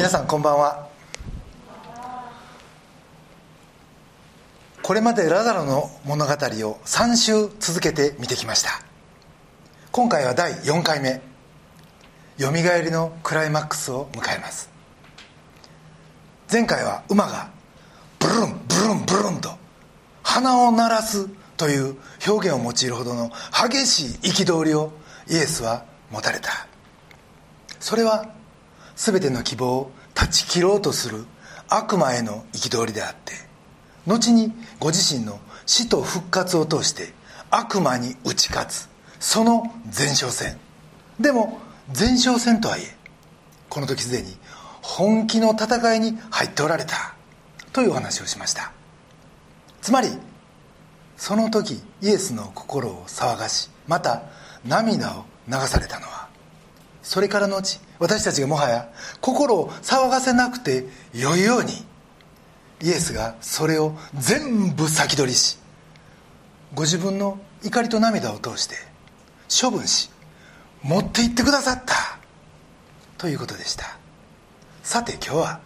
皆さんこんばんは。これまでラザロの物語を3週続けて見てきました。今回は第4回目。よみがえりのクライマックスを迎えます。前回は馬がブルンブルンブルンと鼻を鳴らすという表現を用いるほどの激しい憤りをイエスは持たれた。それは全ての希望を断ち切ろうとする悪魔への憤りであって後にご自身の死と復活を通して悪魔に打ち勝つその前哨戦。でも前哨戦とはいえこの時すでに本気の戦いに入っておられたというお話をしました。つまりその時イエスの心を騒がしまた涙を流されたのはそれからのち私たちがもはや心を騒がせなくてよいようにイエスがそれを全部先取りしご自分の怒りと涙を通して処分し持って行ってくださったということでした。さて今日は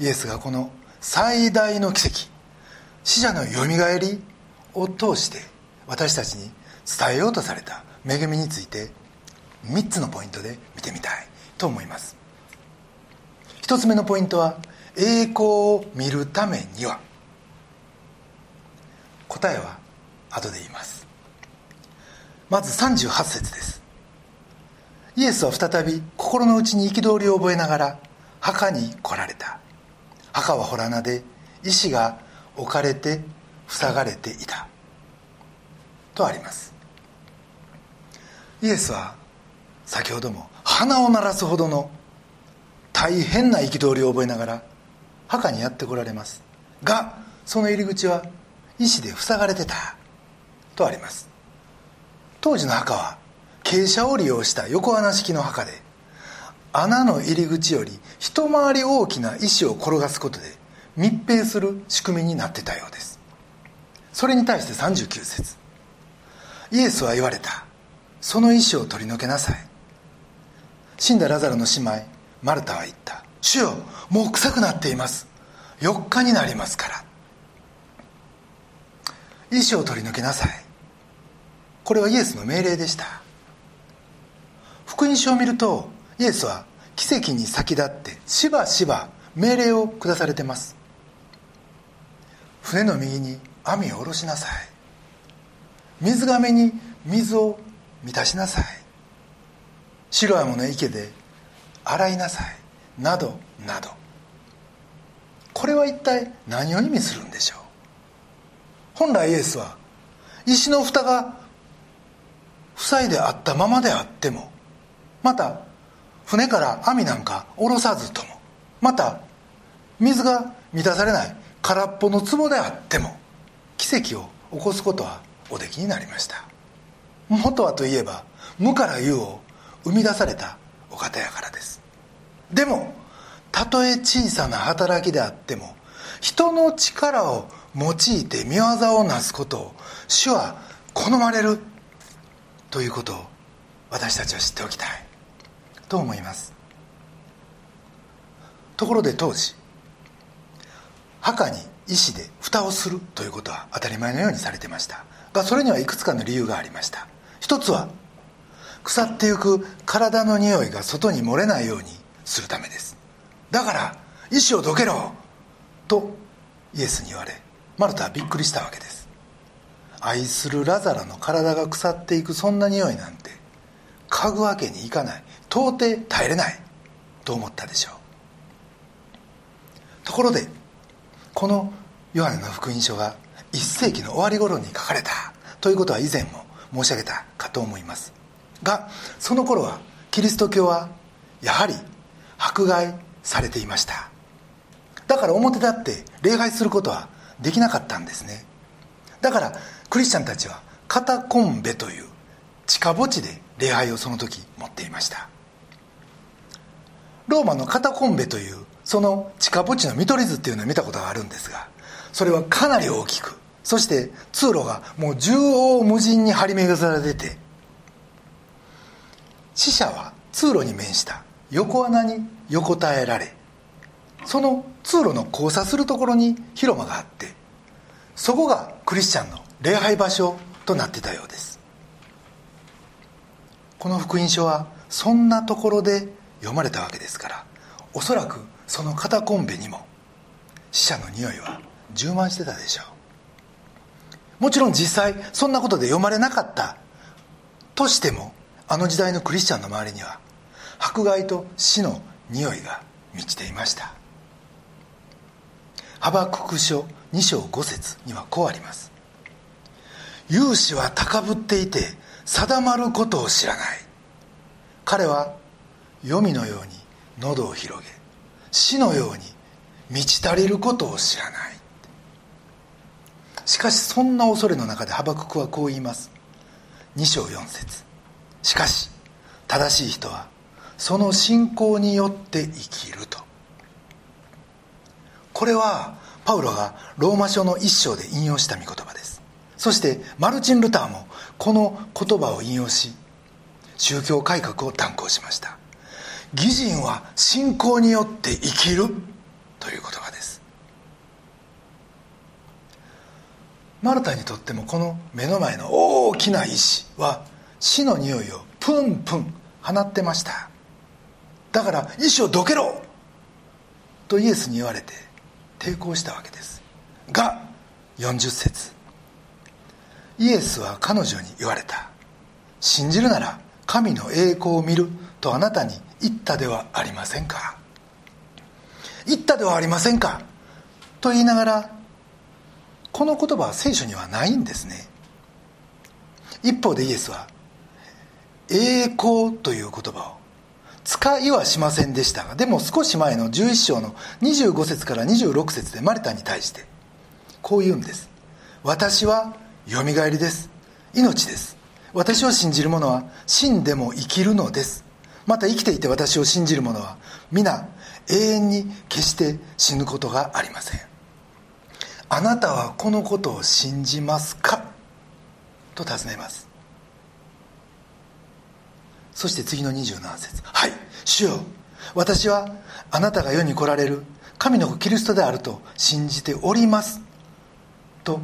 イエスがこの最大の奇跡死者のよみがえりを通して私たちに伝えようとされた恵みについて3つのポイントで見てみたいと思います。1つ目のポイントは栄光を見るためには。答えは後で言います。まず38節です。イエスは再び心の内に憤りを覚えながら墓に来られた。墓は洞穴で石が置かれて塞がれていた。とあります。イエスは先ほども鼻を鳴らすほどの大変な憤りを覚えながら墓にやってこられます。がその入り口は石で塞がれてたとあります。当時の墓は傾斜を利用した横穴式の墓で穴の入り口より一回り大きな石を転がすことで密閉する仕組みになってたようです。それに対して39節。イエスは言われた。その石を取り除けなさい。死んだラザロの姉妹マルタは言った。主よもう臭くなっています。4日になりますから。石を取り除けなさい。これはイエスの命令でした。福音書を見るとイエスは奇跡に先立ってしばしば命令を下されてます。船の右に網を下ろしなさい。水がめに水を満たしなさい。白山の池で洗いなさいなどなど。これは一体何を意味するんでしょう？本来イエスは石の蓋が塞いであったままであってもまた船から網なんか下ろさずともまた水が満たされない空っぽの壺であっても奇跡を起こすことはおできになりました。元はといえば無から有を生み出されたお方やからです。でもたとえ小さな働きであっても人の力を用いて見業をなすことを主は好まれるということを私たちは知っておきたい。と思います。ところで当時墓に石で蓋をするということは当たり前のようにされてました。がそれにはいくつかの理由がありました。一つは腐ってゆく体の匂いが外に漏れないようにするためです。だから石をどけろとイエスに言われマルタはびっくりしたわけです。愛するラザラの体が腐っていくそんな匂いなんて嗅ぐわけにいかない到底耐えれないと思ったでしょう。ところでこのヨハネの福音書が1世紀の終わり頃に書かれたということは以前も申し上げたかと思います。がその頃はキリスト教はやはり迫害されていました。だから表立って礼拝することはできなかったんですね。だからクリスチャンたちはカタコンベという地下墓地で礼拝をその時持っていました。ローマのカタコンベというその地下墓地の見取り図っていうのを見たことがあるんですがそれはかなり大きくそして通路がもう縦横無尽に張り巡られてて死者は通路に面した。横穴に横たえられ。その通路の交差するところに広間があって。そこがクリスチャンの礼拝場所となってたようです。この福音書はそんなところで読まれたわけですからおそらくそのカタコンベにも死者の匂いは充満してたでしょう。もちろん実際そんなことで読まれなかったとしてもあの時代のクリスチャンの周りには迫害と死の匂いが満ちていました。ハバクク書2章5節にはこうあります。勇士は高ぶっていて定まることを知らない。彼は黄泉のように喉を広げ死のように満ち足りることを知らない。しかしそんな恐れの中でハバククはこう言います。2章4節。しかし正しい人はその信仰によって生きると。これはパウロがローマ書の一章で引用した御言葉です。そしてマルチン・ルターもこの言葉を引用し宗教改革を断行しました。義人は信仰によって生きるという言葉です。マルタにとってもこの目の前の大きな石は死の匂いをプンプン放ってました。だから石をどけろ！とイエスに言われて抵抗したわけです。が40節。イエスは彼女に言われた。信じるなら神の栄光を見るとあなたに言ったではありませんか。言ったではありませんか。と言いながらこの言葉は聖書にはないんですね。一方でイエスは栄光という言葉を使いはしませんでしたがでも少し前の11章の25節から26節でマリタに対してこう言うんです。私はよみがえりです。命です。私を信じる者は死んでも生きるのです。また生きていて私を信じる者は皆永遠に決して死ぬことがありません。あなたはこのことを信じますか？と尋ねます。そして次の27節。はい。主よ私はあなたが世に来られる。神の子キリストであると信じております。と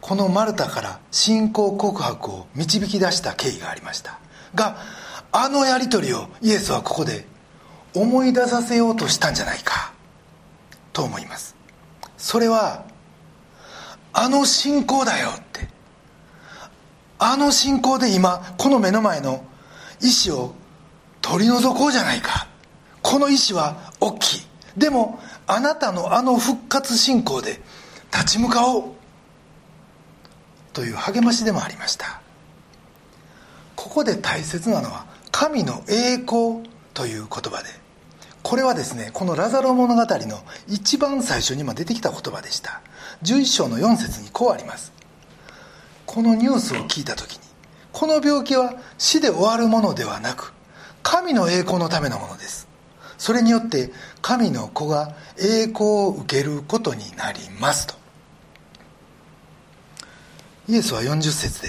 このマルタから信仰告白を導き出した経緯がありました。があのやり取りをイエスはここで思い出させようとしたんじゃないか。と思います。それはあの信仰だよって。あの信仰で今この目の前の意志を取り除こうじゃないか。この意志は大きい。でもあなたのあの復活信仰で立ち向かおう。という励ましでもありました。ここで大切なのは神の栄光という言葉で。これはですねこのラザロ物語の一番最初にも出てきた言葉でした。11章の4節にこうあります。このニュースを聞いた時にこの病気は死で終わるものではなく神の栄光のためのものです。それによって神の子が栄光を受けることになりますと。イエスは40節で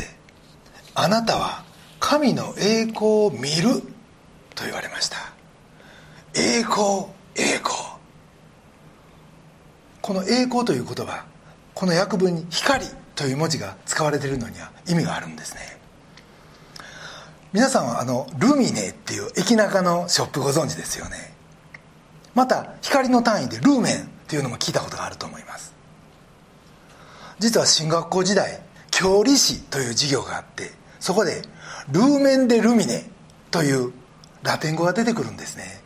「あなたは神の栄光を見る」と言われました。栄光栄光。この栄光という言葉この訳文に「光」という文字が使われているのには意味があるんですね。皆さんはあのルミネっていう駅中のショップご存知ですよね。また光の単位でルーメンっていうのも聞いたことがあると思います。実は進学校時代教理士という授業があってそこでルーメン・デ・ルミネというラテン語が出てくるんですね。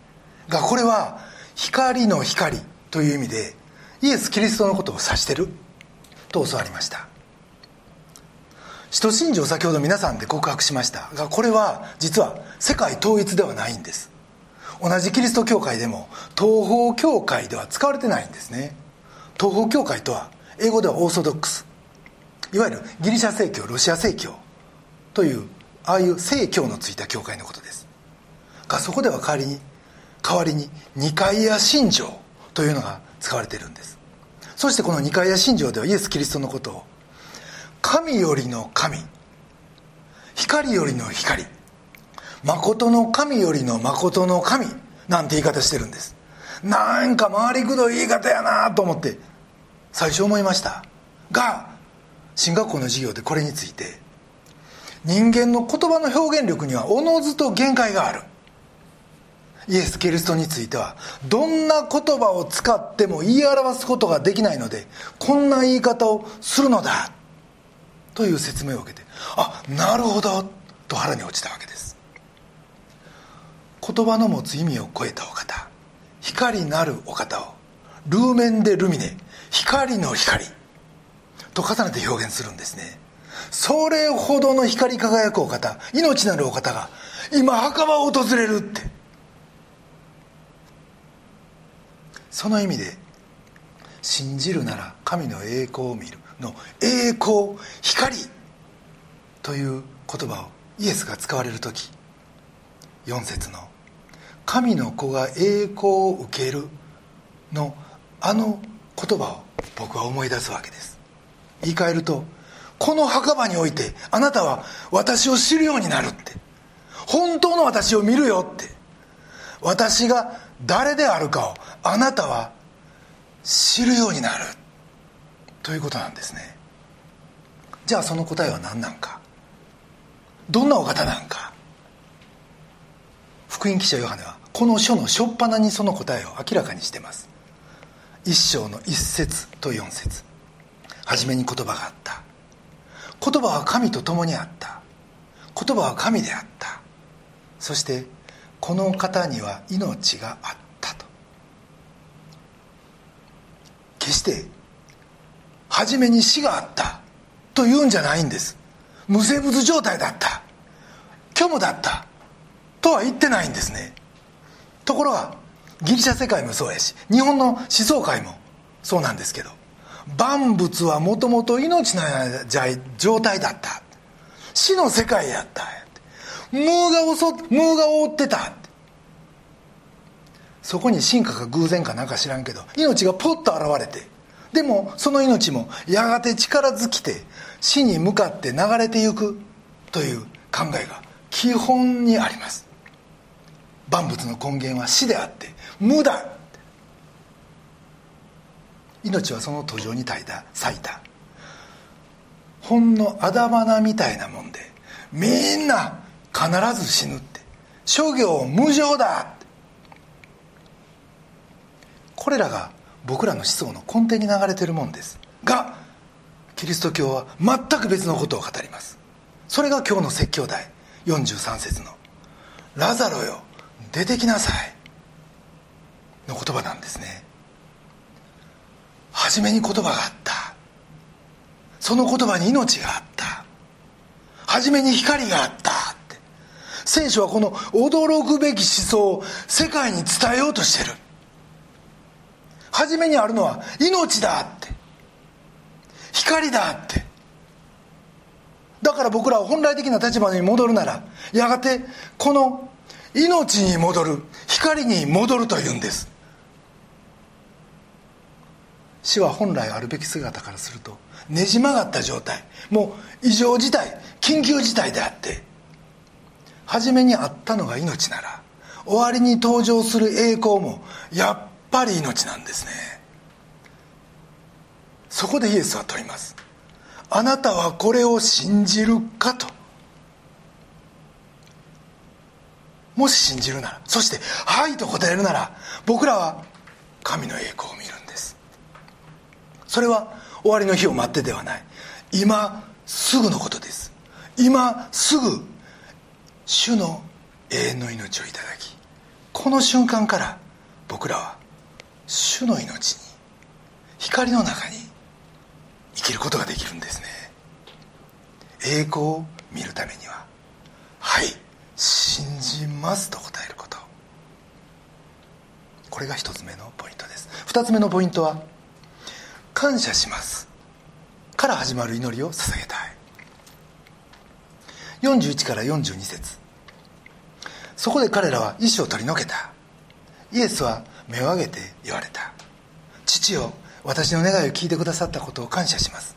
がこれは光の光という意味でイエス・キリストのことを指してると教わりました。使徒信条先ほど皆さんで告白しました。がこれは実は世界統一ではないんです。同じキリスト教会でも東方教会では使われてないんですね。東方教会とは英語ではオーソドックス。いわゆるギリシャ正教ロシア正教。というああいう正教のついた教会のことです。がそこでは代わりに代わりに二階や信条というのが使われているんです。そしてこの二階や信条ではイエス・キリストのことを神よりの神。光よりの光。誠の神よりの誠の神。なんて言い方してるんです。なんか回りくどい言い方やなと思って。最初思いました。が進学校の授業でこれについて。人間の言葉の表現力にはおのずと限界がある。イエス・キリストについてはどんな言葉を使っても言い表すことができないのでこんな言い方をするのだ。という説明を受けてあなるほどと腹に落ちたわけです。言葉の持つ意味を超えたお方光なるお方をルーメンでルミネ光の光と重ねて表現するんですね。それほどの光り輝くお方命なるお方が今墓場を訪れるって。その意味で「信じるなら神の栄光を見る」の「栄光光」という言葉をイエスが使われる時4節の「神の子が栄光を受ける」のあの言葉を僕は思い出すわけです。言い換えるとこの墓場においてあなたは私を知るようになるって。本当の私を見るよって。私が誰であるかをあなたは知るようになる。ということなんですね。じゃあその答えは何なんか？どんなお方なんか？福音記者ヨハネはこの書の初っ端にその答えを明らかにしてます。一章の一節と四節。初めに言葉があった。言葉は神と共にあった。言葉は神であった。そしてこの方には命があったと。決して初めに死があった。というんじゃないんです。無生物状態だった。虚無だった。とは言ってないんですね。ところがギリシャ世界もそうやし日本の思想界もそうなんですけど万物はもともと命の状態だった。死の世界やった。無が襲無が覆ってた。そこに進化か偶然かなんか知らんけど命がポッと現れてでもその命もやがて力尽きて死に向かって流れていくという考えが基本にあります。万物の根源は死であって無だ。命はその途上に咲いた咲いた。ほんのあだ花みたいなもんでみんな必ず死ぬって。諸行無常だこれらが僕らの思想の根底に流れてるもんです。がキリスト教は全く別のことを語ります。それが今日の説教題。43節の「ラザロよ出てきなさい」の言葉なんですね。初めに言葉があった。その言葉に命があった。初めに光があった。って。聖書はこの驚くべき思想を世界に伝えようとしてる。初めにあるのは命だって。光だって。だから僕らは本来的な立場に戻るならやがてこの命に戻る光に戻るというんです。死は本来あるべき姿からするとねじ曲がった状態。もう異常事態緊急事態であって初めにあったのが命なら終わりに登場する栄光もやっぱり命なんですね。そこでイエスは問います。あなたはこれを信じるかと。もし信じるならそして「はい」と答えるなら僕らは神の栄光を見るんです。それは終わりの日を待ってではない。今すぐのことです。今すぐ主の永遠の命をいただきこの瞬間から僕らは主の命に光の中に生きることができるんですね。栄光を見るためにははい信じますと答えること。これが一つ目のポイントです。二つ目のポイントは感謝します。から始まる祈りを捧げたい。41から42節。そこで彼らは石を取り除けた。イエスは目を上げて言われた。父よ私の願いを聞いてくださったことを感謝します。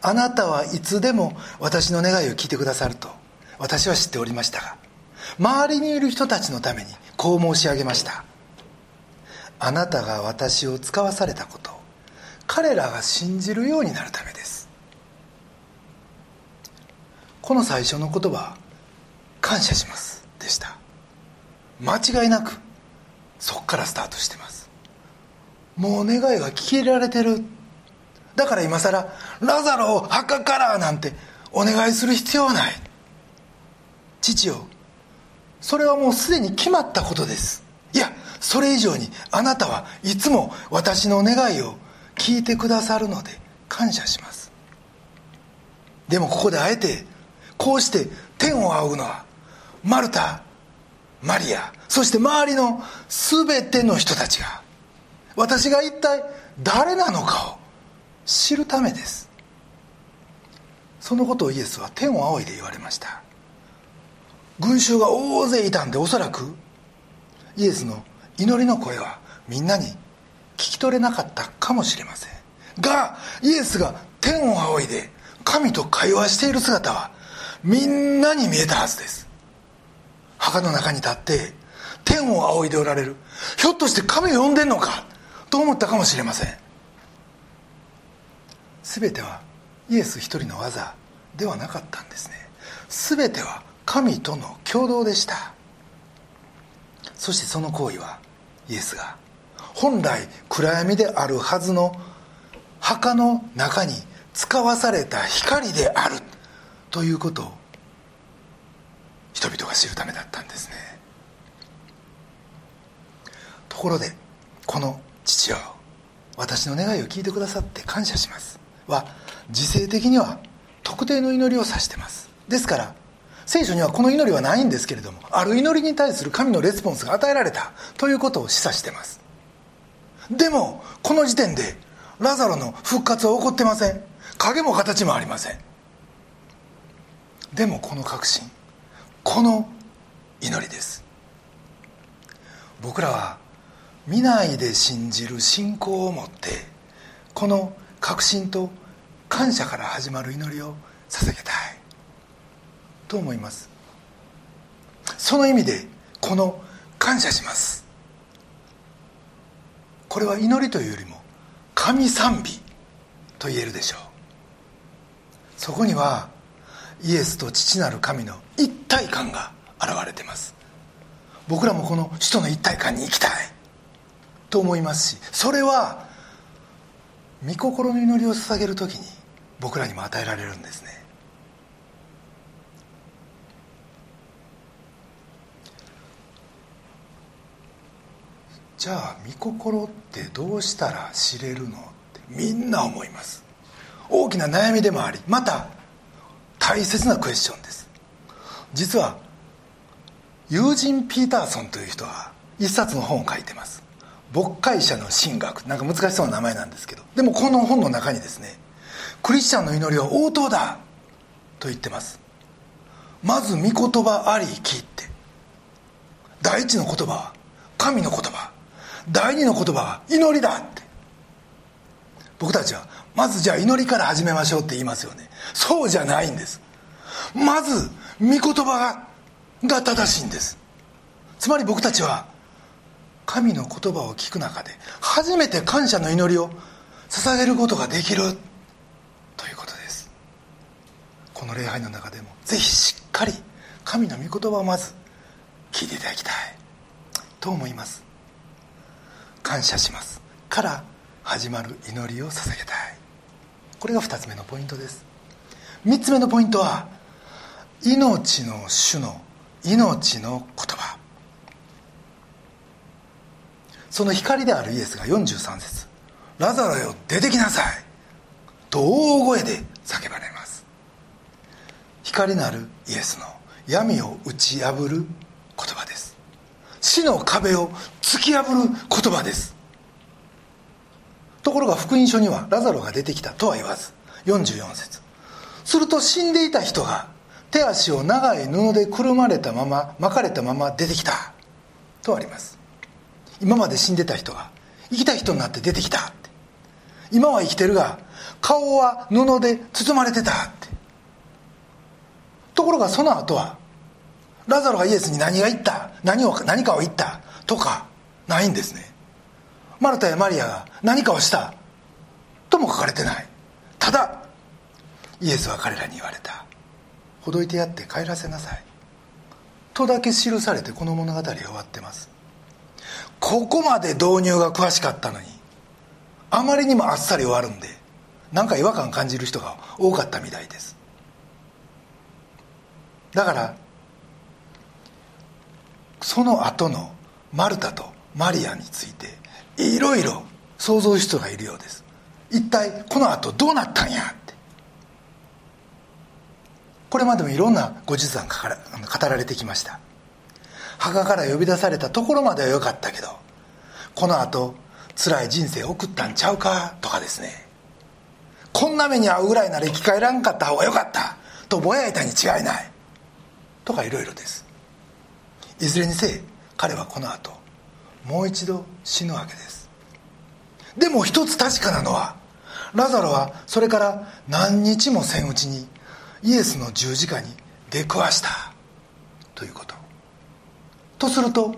あなたはいつでも私の願いを聞いてくださると私は知っておりましたが周りにいる人たちのためにこう申し上げました。あなたが私を使わされたこと彼らが信じるようになるためです。この最初の言葉「感謝します」でした。間違いなくそこからスタートしてます。もう願いが聞き入れられてる。だから今更ラザロを墓からなんてお願いする必要はない。父よそれはもうすでに決まったことです。いやそれ以上にあなたはいつも私の願いを聞いてくださるので感謝します。でもここであえてこうして天を仰ぐのはマルタマリアそして周りの全ての人たちが私が一体誰なのかを知るためです。そのことをイエスは天を仰いで言われました。群衆が大勢いたんでおそらくイエスの祈りの声はみんなに聞き取れなかったかもしれません。がイエスが天を仰いで神と会話している姿はみんなに見えたはずです。墓の中に立って天を仰いでおられる。ひょっとして神を呼んでんのか？と思ったかもしれません。全てはイエス一人の技ではなかったんですね。全ては神との共同でした。そしてその行為はイエスが本来暗闇であるはずの墓の中に使わされた光であるということを人々が知るためだったんですね。ところでこの父よ私の願いを聞いてくださって感謝します。は時勢的には特定の祈りを指してます。ですから聖書にはこの祈りはないんですけれどもある祈りに対する神のレスポンスが与えられたということを示唆してます。でもこの時点でラザロの復活は起こってません。影も形もありません。でもこの確信この祈りです。僕らは見ないで信じる信仰を持ってこの確信と感謝から始まる祈りを捧げたい。と思います。その意味でこの「感謝します」これは祈りというよりも神賛美と言えるでしょう。そこにはイエスと父なる神の一体感が現れてます。僕らもこの首都の一体感に行きたい。と思いますしそれは御心の祈りを捧げる時に僕らにも与えられるんですね。じゃあ御心ってどうしたら知れるのってみんな思います。大きな悩みでもありまた大切なクエスチョンです。実はユージン・ピーターソンという人は一冊の本を書いてます。牧会者の神学。なんか難しそうな名前なんですけど。でもこの本の中にですねクリスチャンの祈りは応答だと言ってます。まず御言葉ありきって。第一の言葉は神の言葉。第二の言葉は祈りだって。僕たちはまずじゃあ祈りから始めましょうって言いますよね。そうじゃないんです。まず御言葉が正しいんです。つまり僕たちは神の言葉を聞く中で初めて感謝の祈りを捧げることができる。ということです。この礼拝の中でもぜひしっかり神の御言葉をまず聞いていただきたい。と思います。感謝します。から始まる祈りを捧げたい。これが2つ目のポイントです。3つ目のポイントは命の主の命の言葉。その光であるイエスが43節ラザロよ出てきなさい」と大声で叫ばれます。光のあるイエスの闇を打ち破る言葉です。死の壁を突き破る言葉です。ところが福音書にはラザロが出てきたとは言わず44節。すると死んでいた人が手足を長い布でくるまれたまま巻かれたまま出てきた。とあります。今まで死んでた人が生きた人になって出てきたって。今は生きてるが顔は布で包まれてたって。ところがその後はラザロがイエスに何が言った？何を何かを言った？とかないんですね。マルタやマリアが何かをした？とも書かれてない。ただイエスは彼らに言われた。ほどいてやって帰らせなさい。とだけ記されてこの物語は終わってます。ここまで導入が詳しかったのにあまりにもあっさり終わるんでなんか違和感感じる人が多かったみたいです。だからその後のマルタとマリアについていろいろ想像人がいるようです。一体この後どうなったんや？これまでもいろんな後日談語られてきました。墓から呼び出されたところまではよかったけどこの後辛い人生送ったんちゃうかとかですね。こんな目に遭うぐらいなら生き返らんかった方がよかったとぼやいたに違いないとかいろいろです。いずれにせえ彼はこの後もう一度死ぬわけです。でも一つ確かなのはラザロはそれから何日もせんうちにイエスの十字架に出くわした。ということ。とすると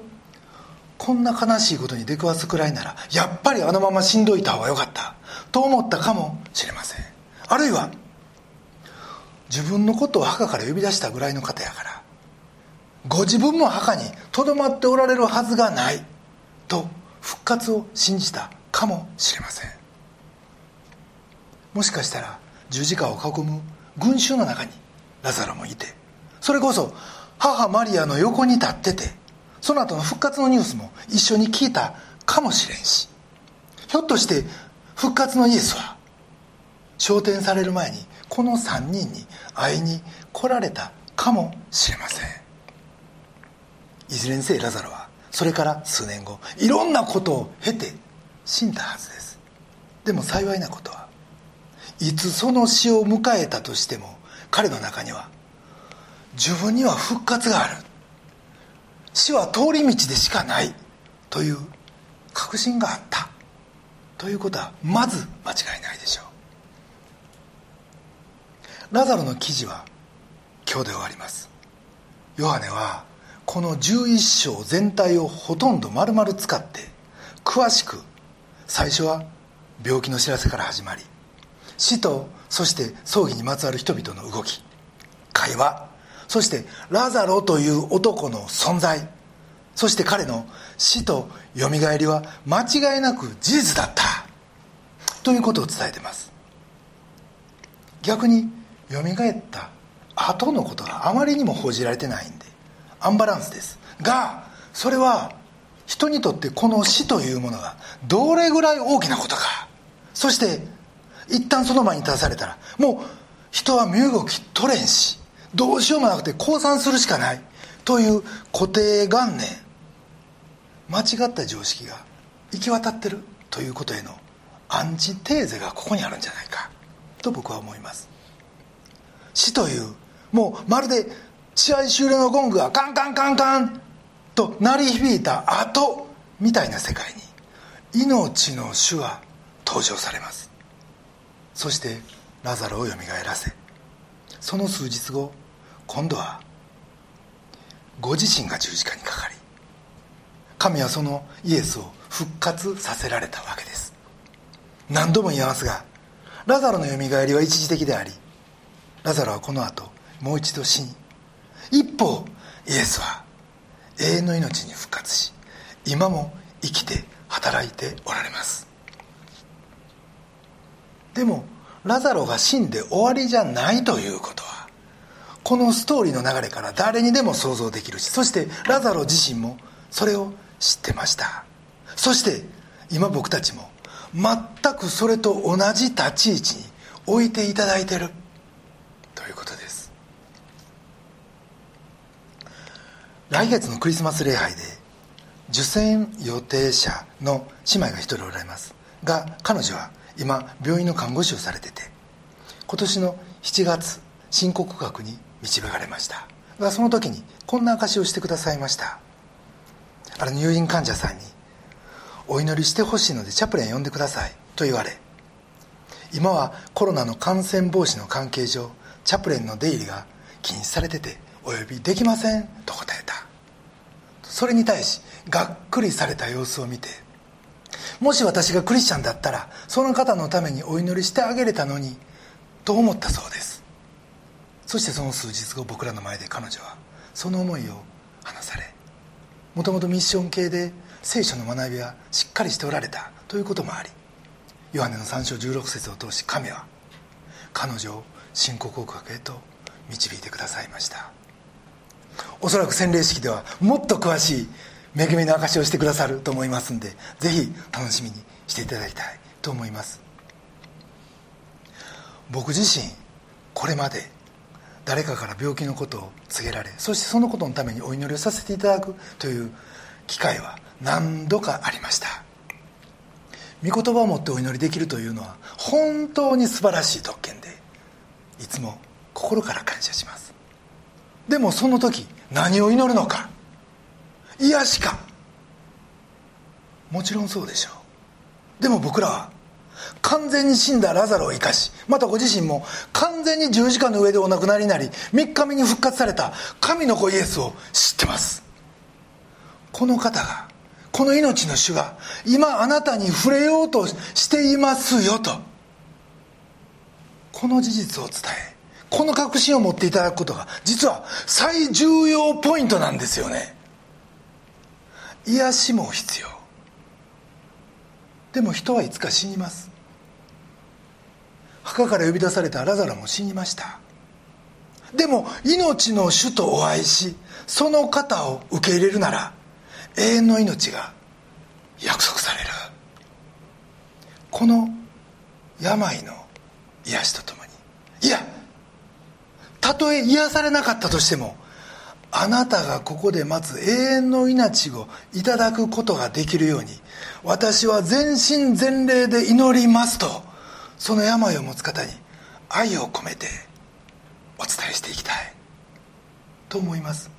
こんな悲しいことに出くわすくらいならやっぱりあのまま死んどいた方がよかった。と思ったかもしれません。あるいは自分のことを墓から呼び出したぐらいの方やからご自分も墓にとどまっておられるはずがない。と復活を信じたかもしれません。もしかしたら十字架を囲む群衆の中にラザロもいてそれこそ母マリアの横に立っててその後の復活のニュースも一緒に聞いたかもしれんしひょっとして復活のイエスは昇天される前にこの3人に会いに来られたかもしれません。いずれにせよラザロはそれから数年後いろんなことを経て死んだはずです。でも幸いなことはいつその死を迎えたとしても彼の中には自分には復活がある。死は通り道でしかない。という確信があった。ということはまず間違いないでしょう。ラザロの記事は今日で終わります。ヨハネはこの11章全体をほとんど丸々使って詳しく最初は病気の知らせから始まり死とそして葬儀にまつわる人々の動き。会話。そしてラザロという男の存在。そして彼の死とよみがえりは間違いなく事実だった。ということを伝えてます。逆によみがえった後のことがあまりにも報じられてないんでアンバランスです。がそれは人にとってこの死というものがどれぐらい大きなことか。そして一旦その前に立たされたらもう人は身動き取れんしどうしようもなくて降参するしかないという固定観念間違った常識が行き渡ってるということへのアンチテーゼがここにあるんじゃないかと僕は思います。死というもうまるで試合終了のゴングがカンカンカンカンと鳴り響いた後みたいな世界に命の主が登場されます。そしてラザロをよみがえらせ。その数日後今度はご自身が十字架にかかり神はそのイエスを復活させられたわけです。何度も言いますがラザロのよみがえりは一時的でありラザロはこの後もう一度死に一方イエスは永遠の命に復活し今も生きて働いておられます。でもラザロが死んで終わりじゃないということはこのストーリーの流れから誰にでも想像できるしそしてラザロ自身もそれを知ってました。そして今僕たちも全くそれと同じ立ち位置に置いていただいてる。ということです。来月のクリスマス礼拝で受選予定者の姉妹が一人おられますが彼女は今病院の看護師をされてて今年の7月申告学に導かれました。がその時にこんな証しをしてくださいました。ある入院患者さんに「お祈りしてほしいのでチャプレン呼んでください」と言われ今はコロナの感染防止の関係上チャプレンの出入りが禁止されててお呼びできませんと答えた。それに対しがっくりされた様子を見てもし私がクリスチャンだったらその方のためにお祈りしてあげれたのにと思ったそうです。そしてその数日後僕らの前で彼女はその思いを話されもともとミッション系で聖書の学びはしっかりしておられたということもありヨハネの3章16節を通し神は彼女を信仰告白へと導いてくださいました。おそらく洗礼式ではもっと詳しい恵みの証をしてくださると思いますんでぜひ楽しみにしていただきたいと思います。僕自身これまで誰かから病気のことを告げられそしてそのことのためにお祈りをさせていただくという機会は何度かありました。御言葉を持ってお祈りできるというのは本当に素晴らしい特権でいつも心から感謝します。でもその時何を祈るのか。癒しか。もちろんそうでしょう。でも僕らは完全に死んだラザロを生かしまたご自身も完全に十字架の上でお亡くなりになり3日目に復活された神の子イエスを知ってます。この方がこの命の主が今あなたに触れようとしていますよとこの事実を伝えこの確信を持っていただくことが実は最重要ポイントなんですよね。癒しも必要。でも人はいつか死にます。墓から呼び出されたラザロも死にました。でも命の主とお会いしその方を受け入れるなら永遠の命が約束される。この病の癒しとともに。いやたとえ癒されなかったとしてもあなたがここで待つ永遠の命をいただくことができるように私は全身全霊で祈りますとその病を持つ方に愛を込めてお伝えしていきたい。と思います。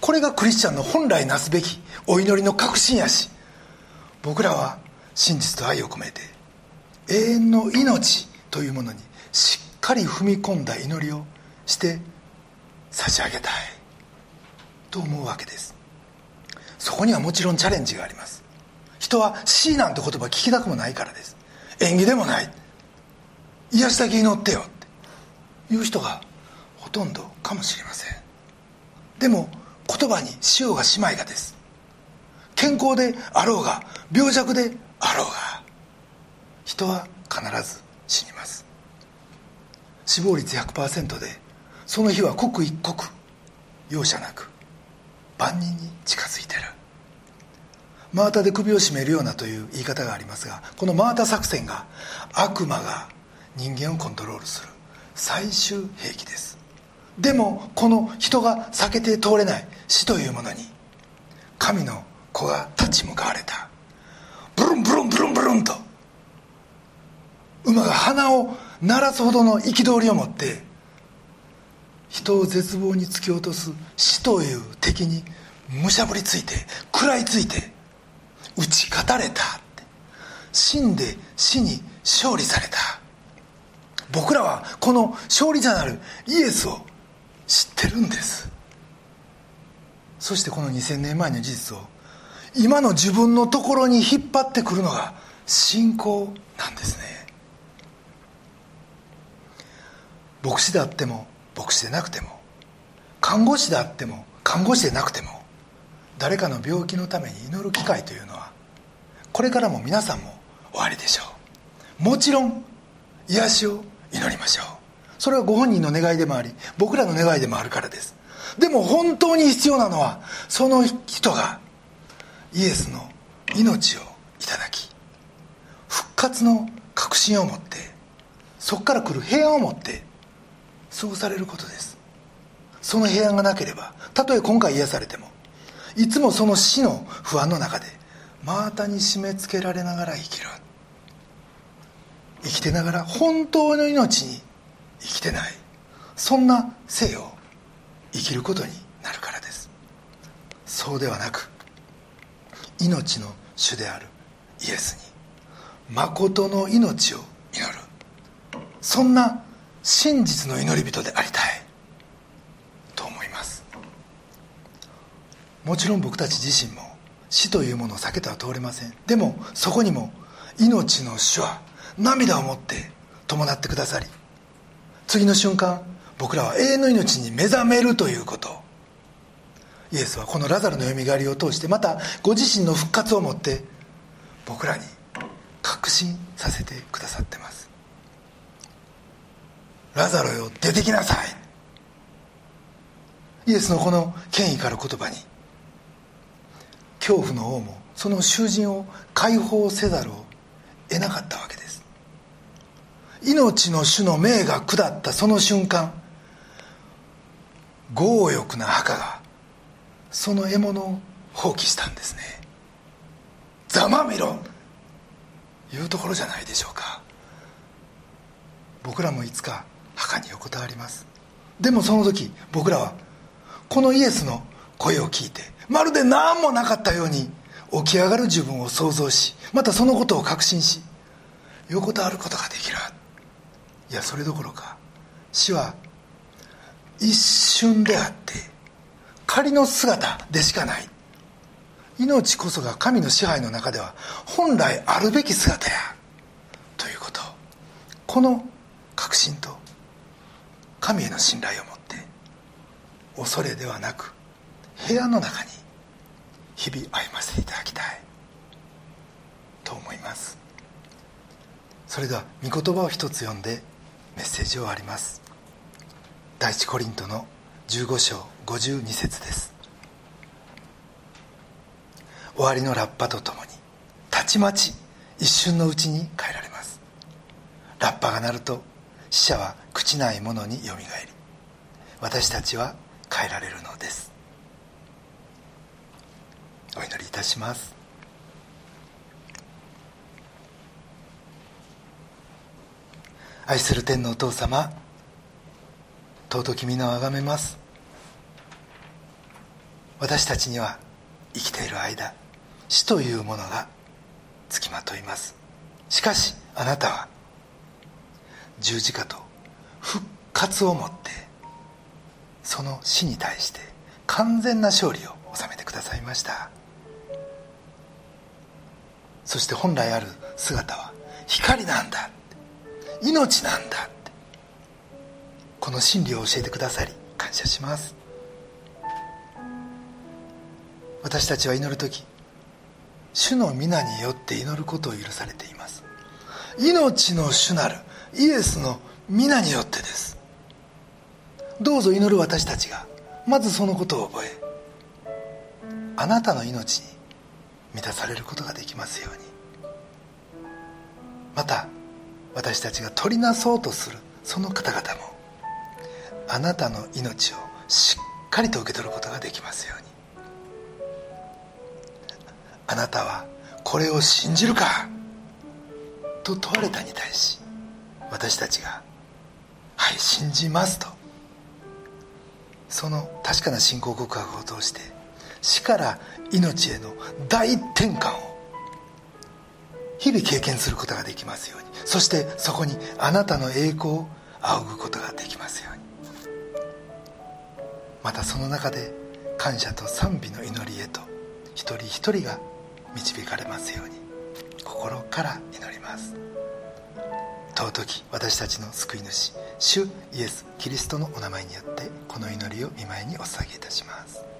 これがクリスチャンの本来なすべきお祈りの確信やし僕らは真実と愛を込めて永遠の命というものにしっかり踏み込んだ祈りをして差し上げたい。と思うわけです。そこにはもちろんチャレンジがあります。人は死なんて言葉聞きたくもないからです。縁起でもない。癒しだけ祈ってよって。いう人がほとんどかもしれません。でも言葉にしようがしまいがです。健康であろうが病弱であろうが人は必ず死にます。死亡率100%でその日は刻一刻容赦なく万人に近づいてる。真綿で首を絞めるようなという言い方がありますがこの真綿作戦が悪魔が人間をコントロールする最終兵器です。でもこの人が避けて通れない死というものに神の子が立ち向かわれた。ブルンブルンブルンブルンと。馬が鼻を鳴らすほどの憤りを持って人を絶望に突き落とす死という敵にむしゃぶりついて食らいついて打ち勝たれたって。死んで死に勝利された。僕らはこの勝利者なるイエスを知ってるんです。そしてこの2000年前の事実を今の自分のところに引っ張ってくるのが信仰なんですね。牧師であっても牧師でなくても看護師であっても看護師でなくても誰かの病気のために祈る機会というのはこれからも皆さんもおありでしょう。もちろん癒しを祈りましょう。それはご本人の願いでもあり僕らの願いでもあるからです。でも本当に必要なのはその人がイエスの命をいただき復活の確信を持ってそこから来る平安を持って過ごされることです。その平安がなければたとえ今回癒されてもいつもその死の不安の中で真綿に締め付けられながら生きる。生きてながら本当の命に生きてない。そんな生を生きることになるからです。そうではなく命の主であるイエスに誠の命を祈る。そんな真実の祈り人でありたい。と思います。もちろん僕たち自身も死というものを避けては通れません。でもそこにも命の主は涙を持って伴ってくださり次の瞬間僕らは永遠の命に目覚めるということ。イエスはこのラザルのよみがえりを通してまたご自身の復活をもって僕らに確信させてくださってます。ラザロよ出てきなさい。イエスのこの権威から言葉に恐怖の王もその囚人を解放せざるを得なかったわけです。命の主の命が下ったその瞬間強欲な墓がその獲物を放棄したんですね。ざまみろいうところじゃないでしょうか。僕らもいつか墓に横たわります。でもその時僕らはこのイエスの声を聞いてまるで何もなかったように起き上がる自分を想像しまたそのことを確信し横たわることができるいやそれどころか死は一瞬であって仮の姿でしかない。命こそが神の支配の中では本来あるべき姿や。ということ。この確信と神への信頼を持って恐れではなく部屋の中に日々歩ませていただきたいと思います。それでは御言葉を一つ読んでメッセージを終わります。第一コリントの15章52節です。終わりのラッパとともにたちまち一瞬のうちに帰られます。ラッパが鳴ると死者は朽ちないものによみがえり私たちは帰られるのです。お祈りいたします。愛する天のお父様尊き皆をあがめます。私たちには生きている間死というものがつきまといます。しかしあなたは十字架と復活をもってその死に対して完全な勝利を収めてくださいました。そして本来ある姿は光なんだ。命なんだこの真理を教えてくださり感謝します。私たちは祈る時主の皆によって祈ることを許されています。命の主なるイエスの皆によってです。どうぞ祈る私たちがまずそのことを覚えあなたの命に満たされることができますように。また私たちが取りなそうとするその方々もあなたの命をしっかりと受け取ることができますように。あなたはこれを信じるかと問われたに対し私たちが「はい信じます」と。その確かな信仰告白を通して死から命への大転換を日々経験することができますように。そしてそこにあなたの栄光を仰ぐことができますように。またその中で感謝と賛美の祈りへと一人一人が導かれますように心から祈ります。尊き私たちの救い主主イエス・キリストのお名前によってこの祈りを見舞いにお捧げいたします。